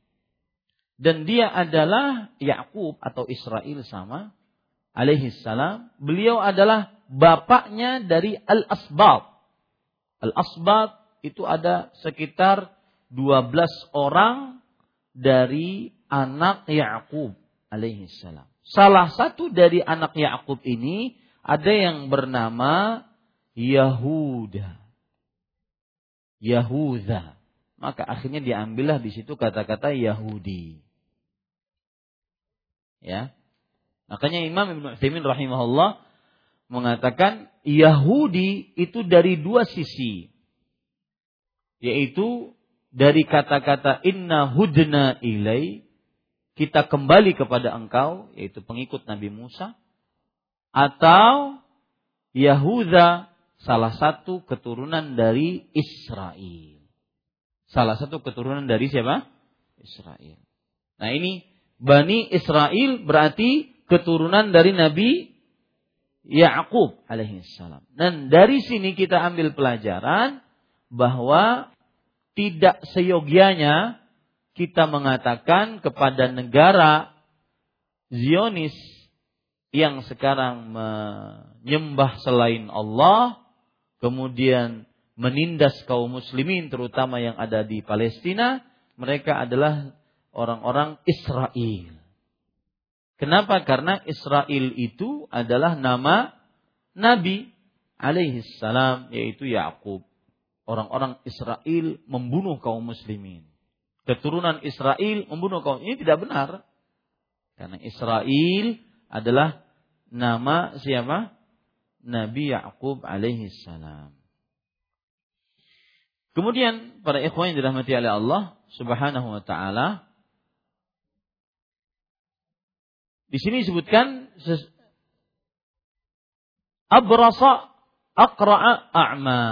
Dan dia adalah Yakub atau Israel sama alaihi salam, beliau adalah bapaknya dari Al-Asbab. Al-Asbab itu ada sekitar 12 orang dari anak Yakub alaihi salam. salah satu dari anak Yakub ini ada yang bernama Yahuda. Yahuda. Maka akhirnya diambillah di situ kata-kata Yahudi. Ya. Makanya Imam Ibn Utsaimin rahimahullah mengatakan Yahudi itu dari dua sisi. Yaitu dari kata-kata inna hudna ilai kita kembali kepada engkau yaitu pengikut Nabi Musa atau Yahuda salah satu keturunan dari Israel. Salah satu keturunan dari siapa? Israel. Nah ini Bani Israel berarti keturunan dari Nabi Yakub alaihissalam. Dan dari sini kita ambil pelajaran bahwa tidak seyogianya kita mengatakan kepada negara Zionis yang sekarang menyembah selain Allah, kemudian menindas kaum muslimin terutama yang ada di Palestina, mereka adalah orang-orang Israel. Kenapa? Karena Israel itu adalah nama Nabi alaihi salam yaitu Yakub. Orang-orang Israel membunuh kaum muslimin keturunan Israel membunuh kaum ini tidak benar. Karena Israel adalah nama siapa? Nabi Yakub alaihi salam. Kemudian para ikhwan yang dirahmati oleh Allah Subhanahu wa taala di sini disebutkan abrasa aqra'a a'ma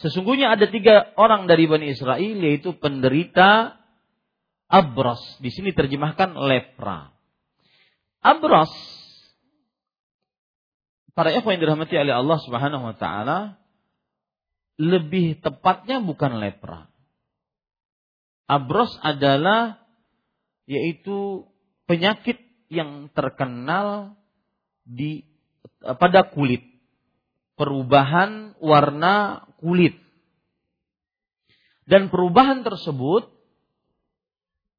Sesungguhnya ada tiga orang dari Bani Israel yaitu penderita abras. Di sini terjemahkan lepra. Abras para ikhwan yang dirahmati oleh Allah Subhanahu wa taala lebih tepatnya bukan lepra. Abras adalah yaitu penyakit yang terkenal di pada kulit. Perubahan warna kulit. Dan perubahan tersebut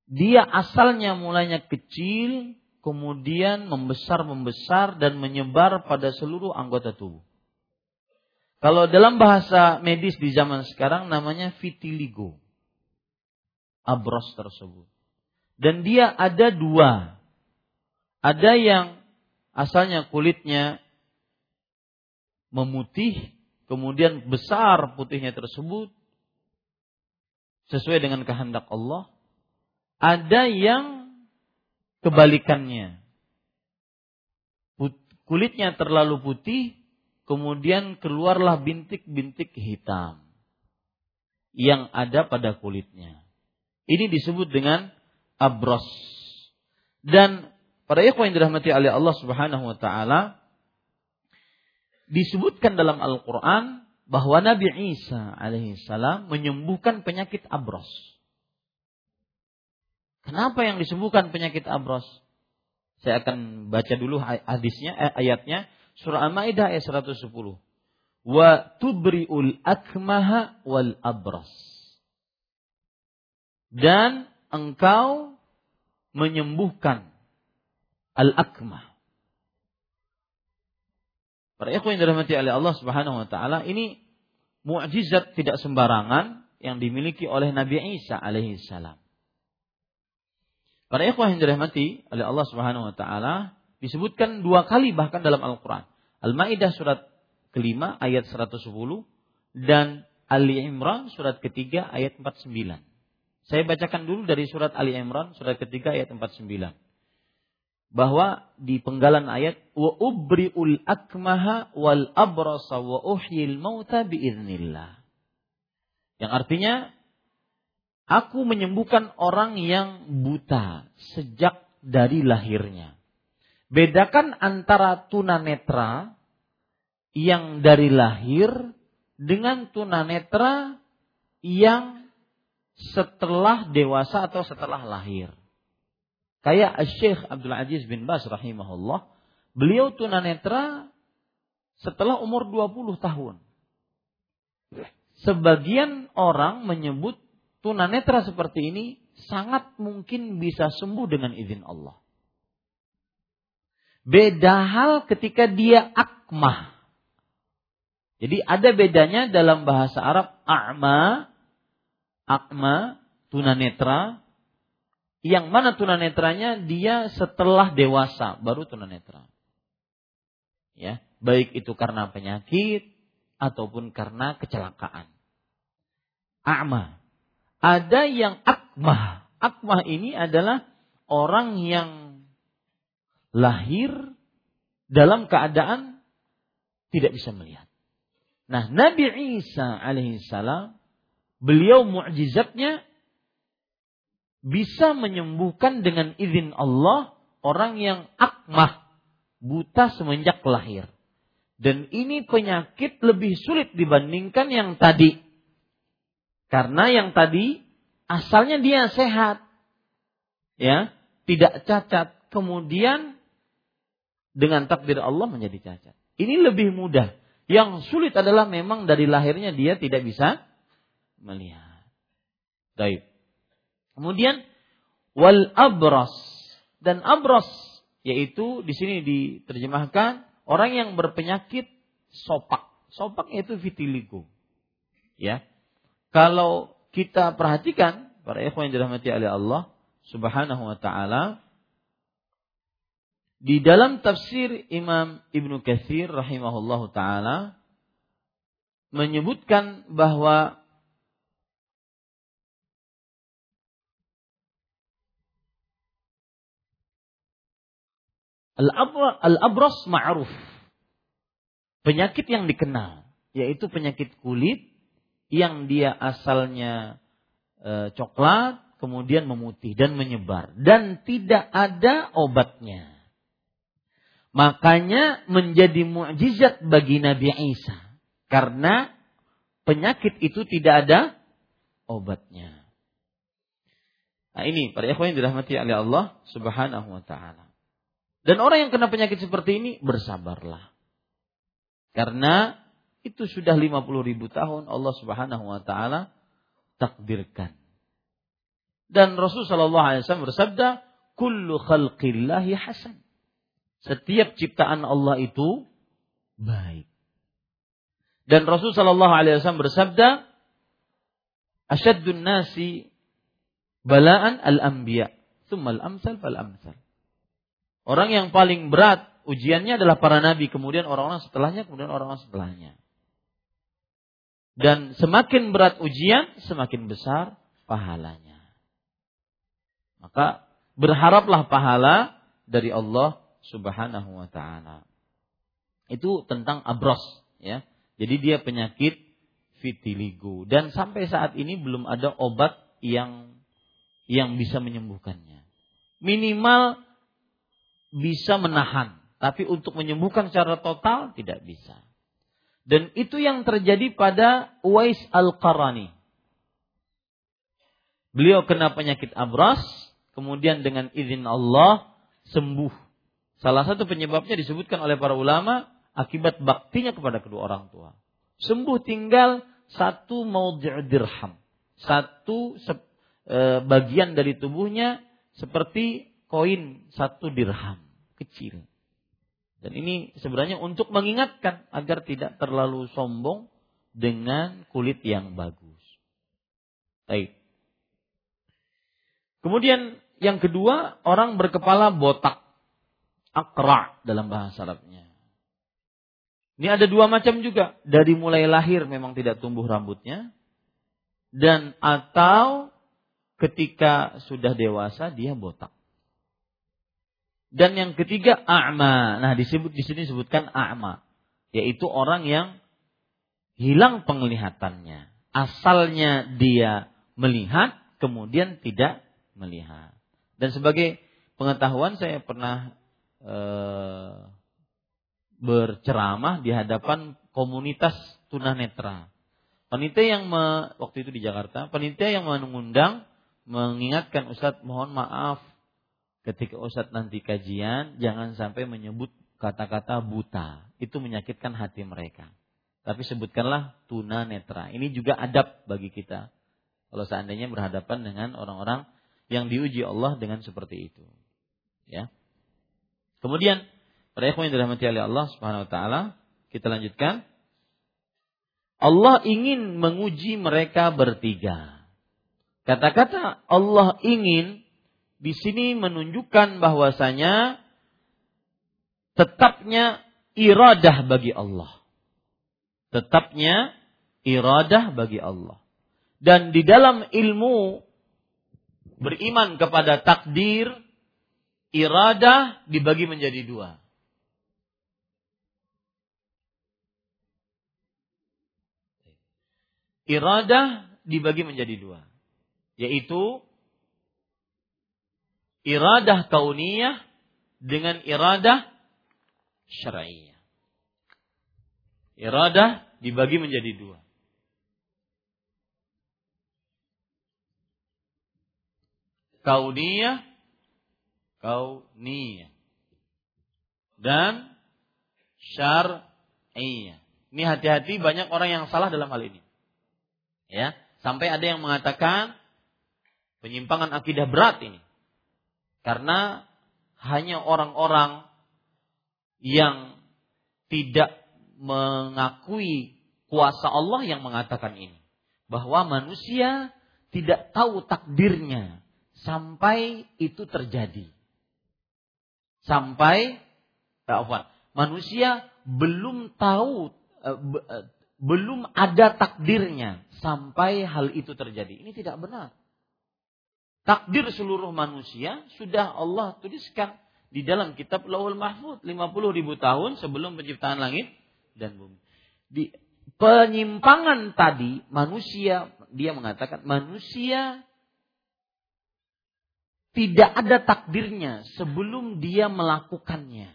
dia asalnya mulanya kecil, kemudian membesar-membesar dan menyebar pada seluruh anggota tubuh. Kalau dalam bahasa medis di zaman sekarang namanya vitiligo. Abros tersebut. Dan dia ada dua. Ada yang asalnya kulitnya memutih kemudian besar putihnya tersebut sesuai dengan kehendak Allah. Ada yang kebalikannya. Kulitnya terlalu putih, kemudian keluarlah bintik-bintik hitam yang ada pada kulitnya. Ini disebut dengan abros. Dan para ikhwan yang dirahmati oleh Allah Subhanahu wa taala, disebutkan dalam Al-Quran bahwa Nabi Isa alaihissalam menyembuhkan penyakit abros. Kenapa yang disembuhkan penyakit abros? Saya akan baca dulu hadisnya, eh, ayatnya. Surah Al-Ma'idah ayat 110. Wa tubri'ul akmaha wal abras. Dan engkau menyembuhkan al-akmah Para ikhwan yang dirahmati oleh Allah Subhanahu wa taala, ini mukjizat tidak sembarangan yang dimiliki oleh Nabi Isa alaihi salam. Para ikhwan yang dirahmati oleh Allah Subhanahu wa taala disebutkan dua kali bahkan dalam Al-Qur'an. Al-Maidah surat kelima ayat 110 dan Ali Imran surat ketiga ayat 49. Saya bacakan dulu dari surat Ali Imran surat ketiga ayat 49 bahwa di penggalan ayat wa ubriul akmaha wal abrasa wa uhyil mauta biiznillah. Yang artinya aku menyembuhkan orang yang buta sejak dari lahirnya. Bedakan antara tunanetra yang dari lahir dengan tunanetra yang setelah dewasa atau setelah lahir. Kayak Syekh Abdul Aziz bin Bas rahimahullah, beliau tunanetra setelah umur 20 tahun. Sebagian orang menyebut tunanetra seperti ini sangat mungkin bisa sembuh dengan izin Allah. Beda hal ketika dia akmah. Jadi ada bedanya dalam bahasa Arab a'ma, akma, tunanetra. Yang mana tunanetranya dia setelah dewasa baru tunanetra. Ya, baik itu karena penyakit ataupun karena kecelakaan. A'ma. Ada yang akmah. Akmah ini adalah orang yang lahir dalam keadaan tidak bisa melihat. Nah, Nabi Isa alaihissalam beliau mukjizatnya bisa menyembuhkan dengan izin Allah orang yang akmah, buta semenjak lahir. Dan ini penyakit lebih sulit dibandingkan yang tadi. Karena yang tadi asalnya dia sehat. Ya, tidak cacat. Kemudian dengan takdir Allah menjadi cacat. Ini lebih mudah. Yang sulit adalah memang dari lahirnya dia tidak bisa melihat. Baik. Kemudian wal abras dan abras yaitu di sini diterjemahkan orang yang berpenyakit sopak. Sopak itu vitiligo. Ya. Kalau kita perhatikan para ikhwan yang dirahmati oleh Allah Subhanahu wa taala di dalam tafsir Imam Ibnu Katsir rahimahullahu taala menyebutkan bahwa Al-abras ma'ruf. Penyakit yang dikenal, yaitu penyakit kulit yang dia asalnya e, coklat, kemudian memutih dan menyebar dan tidak ada obatnya. Makanya menjadi mukjizat bagi Nabi Isa karena penyakit itu tidak ada obatnya. Nah ini para ikhwan yang dirahmati oleh Allah Subhanahu wa taala. Dan orang yang kena penyakit seperti ini bersabarlah. Karena itu sudah 50 ribu tahun Allah Subhanahu wa taala takdirkan. Dan Rasulullah sallallahu alaihi wasallam bersabda, "Kullu khalqillahi hasan." Setiap ciptaan Allah itu baik. Dan Rasul Shallallahu Alaihi Wasallam bersabda, "Asyaddun nasi balaan al-anbiya, tsummal amsal fal amsal." Orang yang paling berat ujiannya adalah para nabi, kemudian orang-orang setelahnya, kemudian orang-orang setelahnya. Dan semakin berat ujian, semakin besar pahalanya. Maka berharaplah pahala dari Allah Subhanahu wa taala. Itu tentang abros ya. Jadi dia penyakit vitiligo dan sampai saat ini belum ada obat yang yang bisa menyembuhkannya. Minimal bisa menahan, tapi untuk menyembuhkan secara total tidak bisa. Dan itu yang terjadi pada Uwais Al-Qarani. Beliau kena penyakit abras, kemudian dengan izin Allah sembuh Salah satu penyebabnya disebutkan oleh para ulama akibat baktinya kepada kedua orang tua. Sembuh tinggal satu maudhi' dirham. Satu e, bagian dari tubuhnya seperti koin satu dirham. Kecil. Dan ini sebenarnya untuk mengingatkan agar tidak terlalu sombong dengan kulit yang bagus. Baik. Kemudian yang kedua, orang berkepala botak akra dalam bahasa Arabnya. Ini ada dua macam juga. Dari mulai lahir memang tidak tumbuh rambutnya. Dan atau ketika sudah dewasa dia botak. Dan yang ketiga a'ma. Nah, disebut di sini disebutkan a'ma, yaitu orang yang hilang penglihatannya. Asalnya dia melihat, kemudian tidak melihat. Dan sebagai pengetahuan saya pernah Eh, berceramah di hadapan komunitas tunanetra. Panitia yang me, waktu itu di Jakarta, panitia yang mengundang mengingatkan Ustadz mohon maaf ketika Ustadz nanti kajian jangan sampai menyebut kata-kata buta. Itu menyakitkan hati mereka. Tapi sebutkanlah tunanetra. Ini juga adab bagi kita. Kalau seandainya berhadapan dengan orang-orang yang diuji Allah dengan seperti itu. Ya. Kemudian Para ikhwan yang dirahmati oleh Allah Subhanahu wa taala, kita lanjutkan. Allah ingin menguji mereka bertiga. Kata-kata Allah ingin di sini menunjukkan bahwasanya tetapnya iradah bagi Allah. Tetapnya iradah bagi Allah. Dan di dalam ilmu beriman kepada takdir, iradah dibagi menjadi dua. iradah dibagi menjadi dua. Yaitu iradah kauniyah dengan iradah syar'iyah. Iradah dibagi menjadi dua. Kauniyah, kauniyah. Dan syar'iyah. Ini hati-hati banyak orang yang salah dalam hal ini. Ya, sampai ada yang mengatakan penyimpangan akidah berat ini. Karena hanya orang-orang yang tidak mengakui kuasa Allah yang mengatakan ini. Bahwa manusia tidak tahu takdirnya sampai itu terjadi. Sampai, manusia belum tahu eh, eh, belum ada takdirnya sampai hal itu terjadi. Ini tidak benar. Takdir seluruh manusia sudah Allah tuliskan di dalam kitab Lauhul Mahfud 50 ribu tahun sebelum penciptaan langit dan bumi. Di penyimpangan tadi manusia dia mengatakan manusia tidak ada takdirnya sebelum dia melakukannya.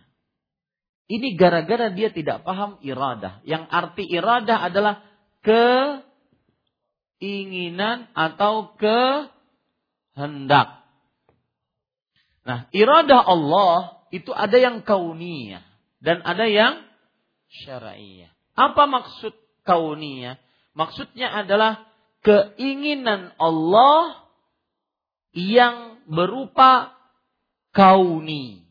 Ini gara-gara dia tidak paham iradah. Yang arti iradah adalah keinginan atau kehendak. Nah, iradah Allah itu ada yang kauniyah dan ada yang syara'iyah. Apa maksud kauniyah? Maksudnya adalah keinginan Allah yang berupa kauni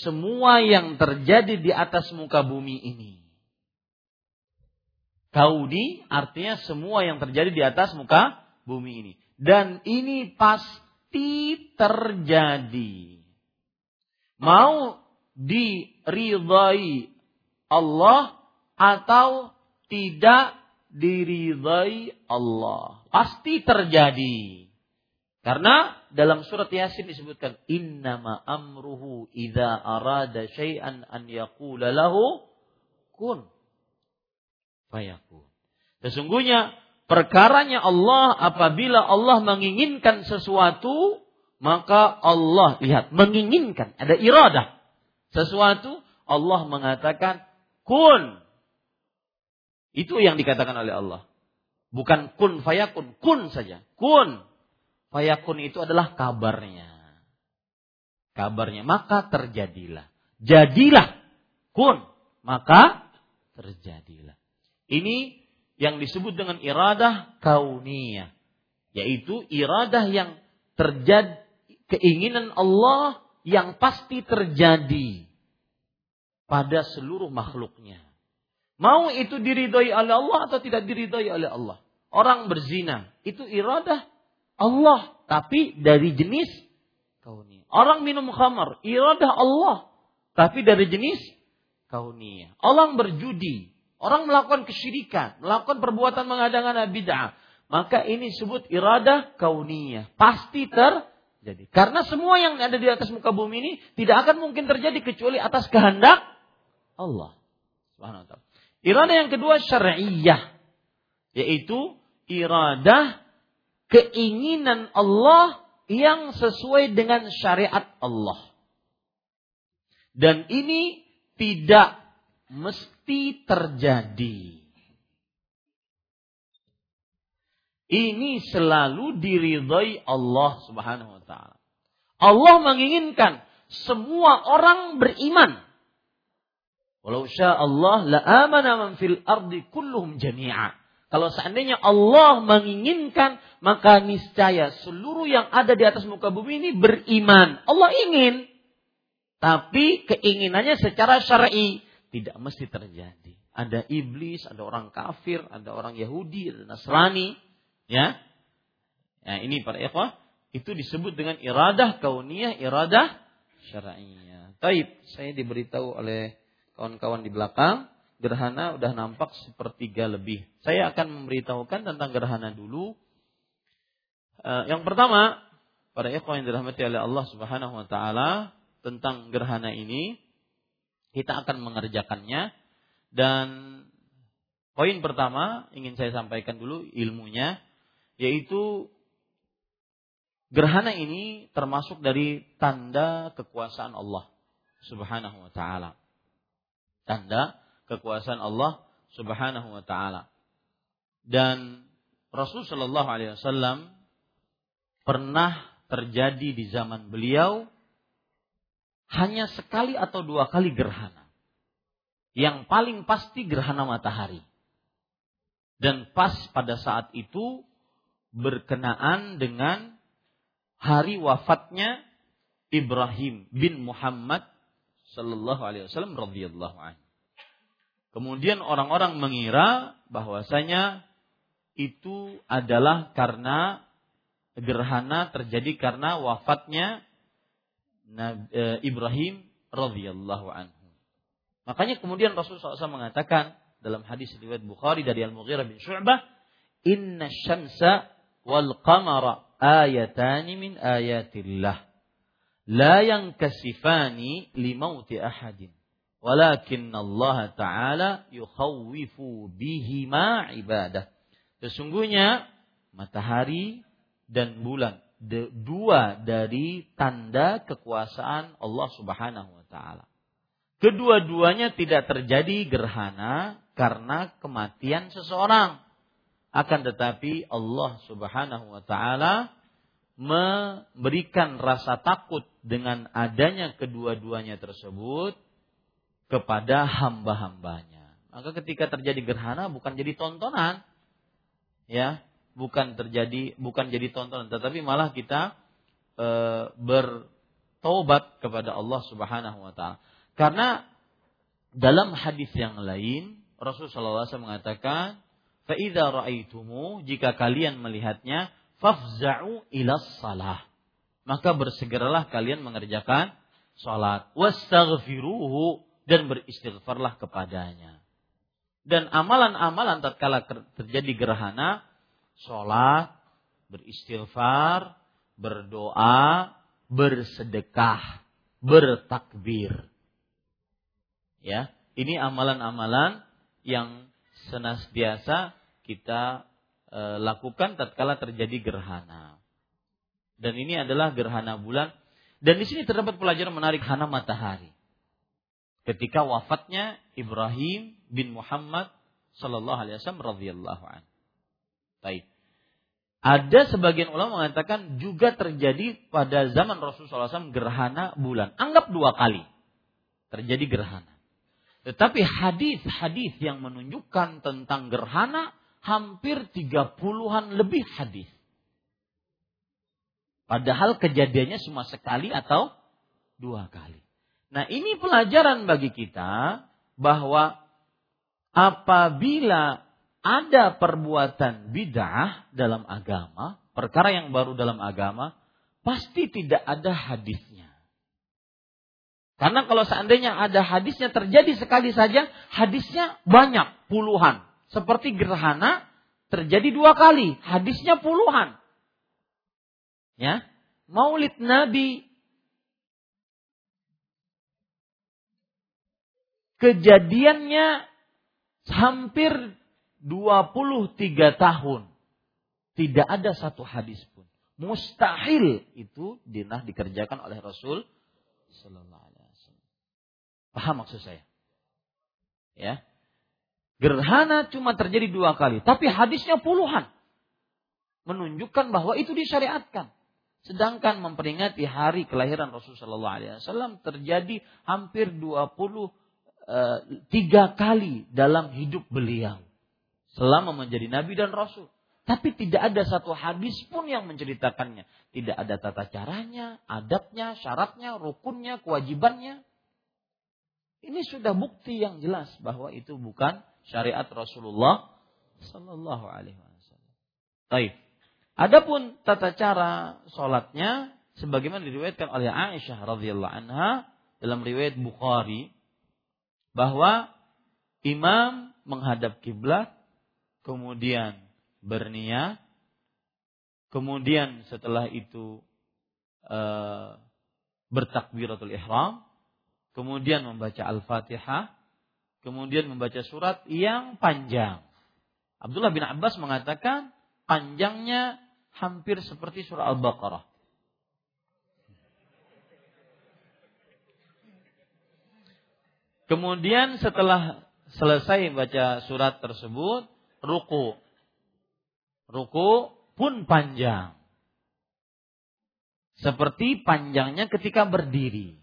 semua yang terjadi di atas muka bumi ini. Kauni artinya semua yang terjadi di atas muka bumi ini. Dan ini pasti terjadi. Mau diridhai Allah atau tidak diridhai Allah. Pasti terjadi. Karena dalam surat Yasin disebutkan innama amruhu idza arada syai'an an yaqula lahu kun fayakun. Sesungguhnya perkaranya Allah apabila Allah menginginkan sesuatu maka Allah lihat menginginkan. Ada iradah. Sesuatu Allah mengatakan kun. Itu yang dikatakan oleh Allah. Bukan kun fayakun kun saja. Kun Fayakun itu adalah kabarnya. Kabarnya. Maka terjadilah. Jadilah. Kun. Maka terjadilah. Ini yang disebut dengan iradah kauniyah. Yaitu iradah yang terjadi. Keinginan Allah yang pasti terjadi. Pada seluruh makhluknya. Mau itu diridhoi oleh Allah atau tidak diridhoi oleh Allah. Orang berzina. Itu iradah Allah, tapi dari jenis kauniyah. Orang minum khamar, iradah Allah, tapi dari jenis kauniyah. Orang berjudi, orang melakukan kesyirikan, melakukan perbuatan mengada-ngada bid'ah, maka ini disebut iradah kauniyah. Pasti terjadi. Karena semua yang ada di atas muka bumi ini tidak akan mungkin terjadi kecuali atas kehendak Allah. Subhanahu Iradah yang kedua syar'iyah yaitu iradah keinginan Allah yang sesuai dengan syariat Allah. Dan ini tidak mesti terjadi. Ini selalu diridhai Allah Subhanahu wa taala. Allah menginginkan semua orang beriman. Walau sya Allah la man fil ardi kulluhum jami'a. Kalau seandainya Allah menginginkan, maka niscaya seluruh yang ada di atas muka bumi ini beriman. Allah ingin. Tapi keinginannya secara syar'i tidak mesti terjadi. Ada iblis, ada orang kafir, ada orang Yahudi, ada Nasrani, ya. Ya, ini para ikhwah itu disebut dengan iradah kauniyah, iradah syar'iyah. Taib, saya diberitahu oleh kawan-kawan di belakang, gerhana udah nampak sepertiga lebih. Saya akan memberitahukan tentang gerhana dulu. Uh, yang pertama, para ikhwan yang dirahmati oleh Allah Subhanahu wa taala tentang gerhana ini kita akan mengerjakannya dan poin pertama ingin saya sampaikan dulu ilmunya yaitu gerhana ini termasuk dari tanda kekuasaan Allah Subhanahu wa taala. Tanda kekuasaan Allah Subhanahu wa taala. Dan Rasul Shallallahu alaihi wasallam pernah terjadi di zaman beliau hanya sekali atau dua kali gerhana. Yang paling pasti gerhana matahari. Dan pas pada saat itu berkenaan dengan hari wafatnya Ibrahim bin Muhammad sallallahu alaihi wasallam radhiyallahu anhu. Kemudian orang-orang mengira bahwasanya itu adalah karena gerhana terjadi karena wafatnya e, Ibrahim radhiyallahu anhu. Makanya kemudian Rasulullah SAW mengatakan dalam hadis riwayat Bukhari dari Al-Mughirah bin Syu'bah, "Inna syamsa wal qamara ayatani min ayatillah. La yankasifani limauti ahadin. Walakin Allah Ta'ala yukhawwifu bihima ibadah." Sesungguhnya matahari dan bulan dua dari tanda kekuasaan Allah Subhanahu wa taala. Kedua-duanya tidak terjadi gerhana karena kematian seseorang. Akan tetapi Allah Subhanahu wa taala memberikan rasa takut dengan adanya kedua-duanya tersebut kepada hamba-hambanya. Maka ketika terjadi gerhana bukan jadi tontonan. Ya, bukan terjadi bukan jadi tontonan tetapi malah kita e, bertobat kepada Allah Subhanahu wa taala. Karena dalam hadis yang lain Rasulullah SAW mengatakan, "Fa idza ra'aitumu jika kalian melihatnya, fafza'u ila salah." Maka bersegeralah kalian mengerjakan salat, wastaghfiruhu dan beristighfarlah kepadanya. Dan amalan-amalan tatkala terjadi gerhana sholat, beristighfar, berdoa, bersedekah, bertakbir. Ya, ini amalan-amalan yang senantiasa kita e, lakukan tatkala terjadi gerhana. Dan ini adalah gerhana bulan. Dan di sini terdapat pelajaran menarik hana matahari. Ketika wafatnya Ibrahim bin Muhammad sallallahu alaihi wasallam radhiyallahu anhu. Baik. Ada sebagian ulama mengatakan juga terjadi pada zaman Rasulullah SAW gerhana bulan. Anggap dua kali terjadi gerhana. Tetapi hadis-hadis yang menunjukkan tentang gerhana hampir tiga puluhan lebih hadis. Padahal kejadiannya cuma sekali atau dua kali. Nah ini pelajaran bagi kita bahwa apabila ada perbuatan bid'ah dalam agama, perkara yang baru dalam agama, pasti tidak ada hadisnya. Karena kalau seandainya ada hadisnya terjadi sekali saja, hadisnya banyak, puluhan. Seperti gerhana terjadi dua kali, hadisnya puluhan. Ya, Maulid Nabi kejadiannya hampir 23 tahun. Tidak ada satu hadis pun. Mustahil itu dinah dikerjakan oleh Rasul Sallallahu Alaihi Wasallam. Paham maksud saya? Ya. Gerhana cuma terjadi dua kali, tapi hadisnya puluhan. Menunjukkan bahwa itu disyariatkan. Sedangkan memperingati hari kelahiran Rasul Sallallahu Alaihi Wasallam terjadi hampir 23 eh, kali dalam hidup beliau selama menjadi nabi dan rasul. Tapi tidak ada satu hadis pun yang menceritakannya. Tidak ada tata caranya, adabnya, syaratnya, rukunnya, kewajibannya. Ini sudah bukti yang jelas bahwa itu bukan syariat Rasulullah Sallallahu Alaihi Wasallam. Baik. Adapun tata cara sholatnya, sebagaimana diriwayatkan oleh Aisyah radhiyallahu anha dalam riwayat Bukhari, bahwa imam menghadap kiblat, kemudian berniat, kemudian setelah itu e, bertakbiratul ihram, kemudian membaca Al-Fatihah, kemudian membaca surat yang panjang. Abdullah bin Abbas mengatakan panjangnya hampir seperti surah Al-Baqarah. Kemudian setelah selesai baca surat tersebut, ruku. Ruku pun panjang. Seperti panjangnya ketika berdiri.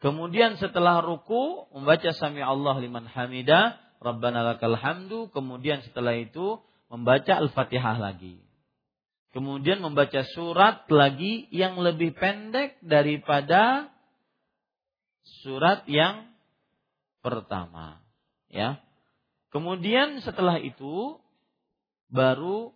Kemudian setelah ruku membaca sami Allah liman hamidah, Rabbana lakal hamdu, kemudian setelah itu membaca Al-Fatihah lagi. Kemudian membaca surat lagi yang lebih pendek daripada surat yang pertama, ya. Kemudian setelah itu baru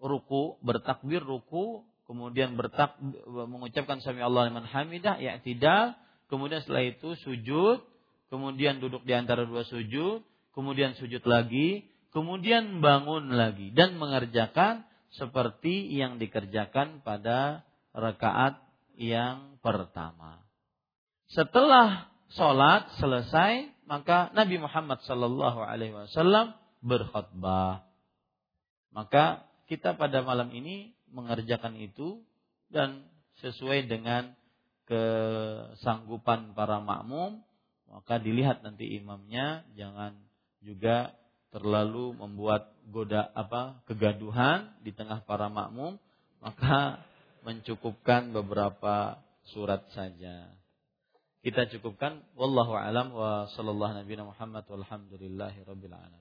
ruku, bertakbir ruku, kemudian bertak mengucapkan sami Allah liman hamidah, ya tidak, kemudian setelah itu sujud, kemudian duduk di antara dua sujud, kemudian sujud lagi, kemudian bangun lagi dan mengerjakan seperti yang dikerjakan pada rakaat yang pertama. Setelah sholat selesai, maka Nabi Muhammad Sallallahu Alaihi Wasallam berkhutbah. Maka kita pada malam ini mengerjakan itu dan sesuai dengan kesanggupan para makmum, maka dilihat nanti imamnya jangan juga terlalu membuat goda apa kegaduhan di tengah para makmum, maka mencukupkan beberapa surat saja. Kita cukupkan wallahu alam wa sallallahu nabiyana Muhammad walhamdulillahi rabbil alamin.